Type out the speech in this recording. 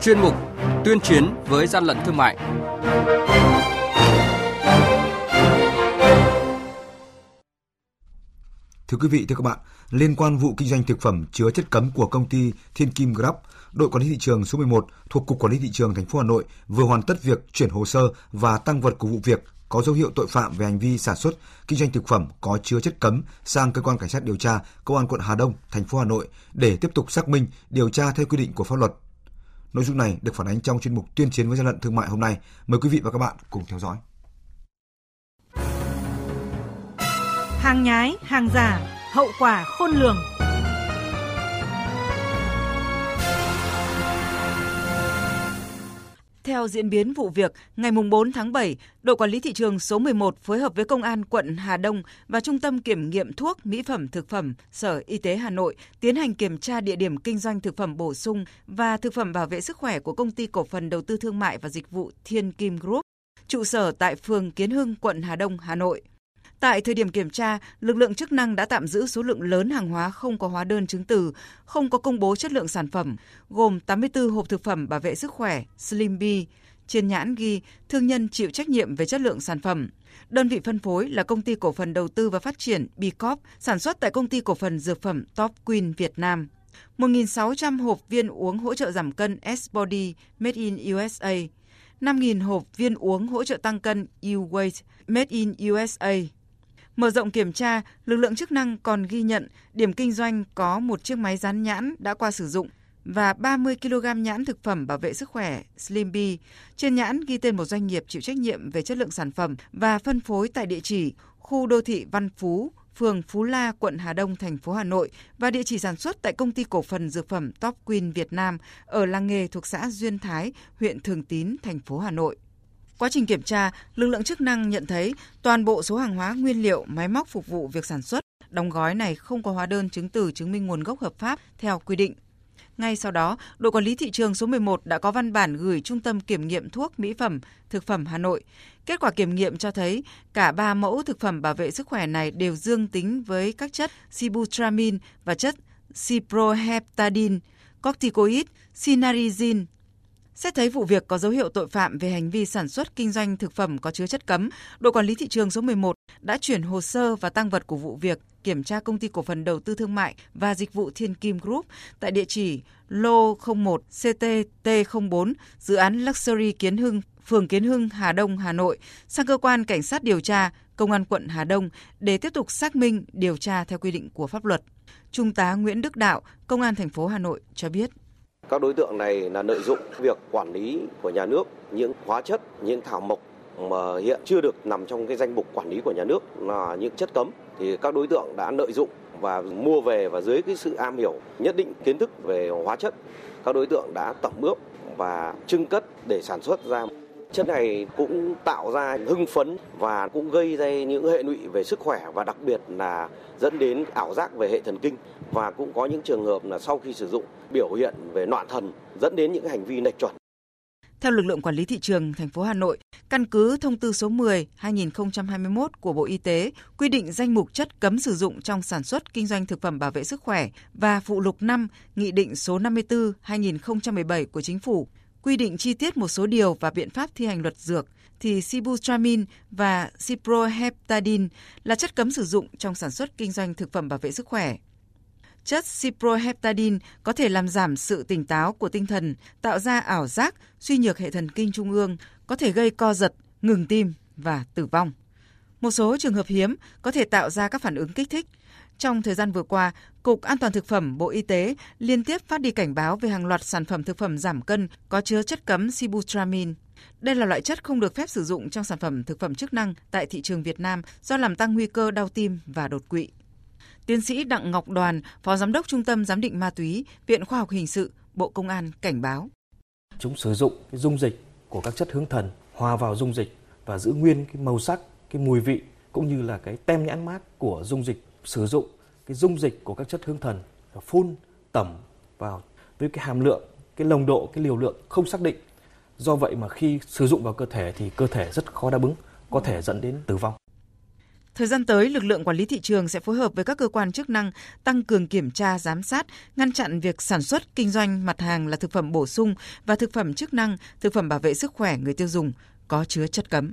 chuyên mục Tuyên chiến với gian lận thương mại. Thưa quý vị, thưa các bạn, liên quan vụ kinh doanh thực phẩm chứa chất cấm của công ty Thiên Kim Grab, đội quản lý thị trường số 11 thuộc Cục Quản lý thị trường thành phố Hà Nội vừa hoàn tất việc chuyển hồ sơ và tăng vật của vụ việc có dấu hiệu tội phạm về hành vi sản xuất, kinh doanh thực phẩm có chứa chất cấm sang cơ quan cảnh sát điều tra công an quận Hà Đông, thành phố Hà Nội để tiếp tục xác minh, điều tra theo quy định của pháp luật. Nội dung này được phản ánh trong chuyên mục tuyên chiến với gian lận thương mại hôm nay. Mời quý vị và các bạn cùng theo dõi. Hàng nhái, hàng giả, hậu quả khôn lường. Theo diễn biến vụ việc, ngày 4 tháng 7, đội quản lý thị trường số 11 phối hợp với Công an quận Hà Đông và Trung tâm Kiểm nghiệm Thuốc, Mỹ phẩm, Thực phẩm, Sở Y tế Hà Nội tiến hành kiểm tra địa điểm kinh doanh thực phẩm bổ sung và thực phẩm bảo vệ sức khỏe của Công ty Cổ phần Đầu tư Thương mại và Dịch vụ Thiên Kim Group, trụ sở tại phường Kiến Hưng, quận Hà Đông, Hà Nội. Tại thời điểm kiểm tra, lực lượng chức năng đã tạm giữ số lượng lớn hàng hóa không có hóa đơn chứng từ, không có công bố chất lượng sản phẩm, gồm 84 hộp thực phẩm bảo vệ sức khỏe Slim Bee, trên nhãn ghi thương nhân chịu trách nhiệm về chất lượng sản phẩm. Đơn vị phân phối là công ty cổ phần đầu tư và phát triển Bicop, sản xuất tại công ty cổ phần dược phẩm Top Queen Việt Nam. 1.600 hộp viên uống hỗ trợ giảm cân S-Body Made in USA, 5.000 hộp viên uống hỗ trợ tăng cân U-Weight Made in USA, Mở rộng kiểm tra, lực lượng chức năng còn ghi nhận điểm kinh doanh có một chiếc máy dán nhãn đã qua sử dụng và 30 kg nhãn thực phẩm bảo vệ sức khỏe Slim Bee. Trên nhãn ghi tên một doanh nghiệp chịu trách nhiệm về chất lượng sản phẩm và phân phối tại địa chỉ khu đô thị Văn Phú, phường Phú La, quận Hà Đông, thành phố Hà Nội và địa chỉ sản xuất tại công ty cổ phần dược phẩm Top Queen Việt Nam ở làng nghề thuộc xã Duyên Thái, huyện Thường Tín, thành phố Hà Nội. Quá trình kiểm tra, lực lượng chức năng nhận thấy toàn bộ số hàng hóa nguyên liệu, máy móc phục vụ việc sản xuất, đóng gói này không có hóa đơn chứng từ chứng minh nguồn gốc hợp pháp theo quy định. Ngay sau đó, đội quản lý thị trường số 11 đã có văn bản gửi Trung tâm Kiểm nghiệm Thuốc, Mỹ phẩm, Thực phẩm Hà Nội. Kết quả kiểm nghiệm cho thấy cả ba mẫu thực phẩm bảo vệ sức khỏe này đều dương tính với các chất sibutramine và chất ciproheptadine, corticoid, sinarizine, Xét thấy vụ việc có dấu hiệu tội phạm về hành vi sản xuất kinh doanh thực phẩm có chứa chất cấm, đội quản lý thị trường số 11 đã chuyển hồ sơ và tăng vật của vụ việc kiểm tra công ty cổ phần đầu tư thương mại và dịch vụ Thiên Kim Group tại địa chỉ lô 01 CTT04 dự án Luxury Kiến Hưng, phường Kiến Hưng, Hà Đông, Hà Nội sang cơ quan cảnh sát điều tra Công an quận Hà Đông để tiếp tục xác minh điều tra theo quy định của pháp luật. Trung tá Nguyễn Đức Đạo, Công an thành phố Hà Nội cho biết. Các đối tượng này là lợi dụng việc quản lý của nhà nước những hóa chất, những thảo mộc mà hiện chưa được nằm trong cái danh mục quản lý của nhà nước là những chất cấm thì các đối tượng đã lợi dụng và mua về và dưới cái sự am hiểu nhất định kiến thức về hóa chất các đối tượng đã tẩm ướp và trưng cất để sản xuất ra chất này cũng tạo ra hưng phấn và cũng gây ra những hệ lụy về sức khỏe và đặc biệt là dẫn đến ảo giác về hệ thần kinh và cũng có những trường hợp là sau khi sử dụng biểu hiện về loạn thần dẫn đến những hành vi lệch chuẩn. Theo lực lượng quản lý thị trường thành phố Hà Nội, căn cứ thông tư số 10/2021 của Bộ Y tế quy định danh mục chất cấm sử dụng trong sản xuất kinh doanh thực phẩm bảo vệ sức khỏe và phụ lục 5 Nghị định số 54/2017 của Chính phủ quy định chi tiết một số điều và biện pháp thi hành luật dược thì sibutramine và ciproheptadine là chất cấm sử dụng trong sản xuất kinh doanh thực phẩm bảo vệ sức khỏe. Chất ciproheptadine có thể làm giảm sự tỉnh táo của tinh thần, tạo ra ảo giác, suy nhược hệ thần kinh trung ương, có thể gây co giật, ngừng tim và tử vong. Một số trường hợp hiếm có thể tạo ra các phản ứng kích thích. Trong thời gian vừa qua, Cục An toàn thực phẩm Bộ Y tế liên tiếp phát đi cảnh báo về hàng loạt sản phẩm thực phẩm giảm cân có chứa chất cấm sibutramine. Đây là loại chất không được phép sử dụng trong sản phẩm thực phẩm chức năng tại thị trường Việt Nam do làm tăng nguy cơ đau tim và đột quỵ. Tiến sĩ Đặng Ngọc Đoàn, Phó Giám đốc Trung tâm Giám định Ma túy, Viện Khoa học Hình sự, Bộ Công an cảnh báo. Chúng sử dụng cái dung dịch của các chất hướng thần hòa vào dung dịch và giữ nguyên cái màu sắc, cái mùi vị cũng như là cái tem nhãn mát của dung dịch sử dụng cái dung dịch của các chất hương thần phun tẩm vào với cái hàm lượng cái nồng độ cái liều lượng không xác định do vậy mà khi sử dụng vào cơ thể thì cơ thể rất khó đáp ứng có thể dẫn đến tử vong Thời gian tới, lực lượng quản lý thị trường sẽ phối hợp với các cơ quan chức năng tăng cường kiểm tra, giám sát, ngăn chặn việc sản xuất, kinh doanh mặt hàng là thực phẩm bổ sung và thực phẩm chức năng, thực phẩm bảo vệ sức khỏe người tiêu dùng có chứa chất cấm.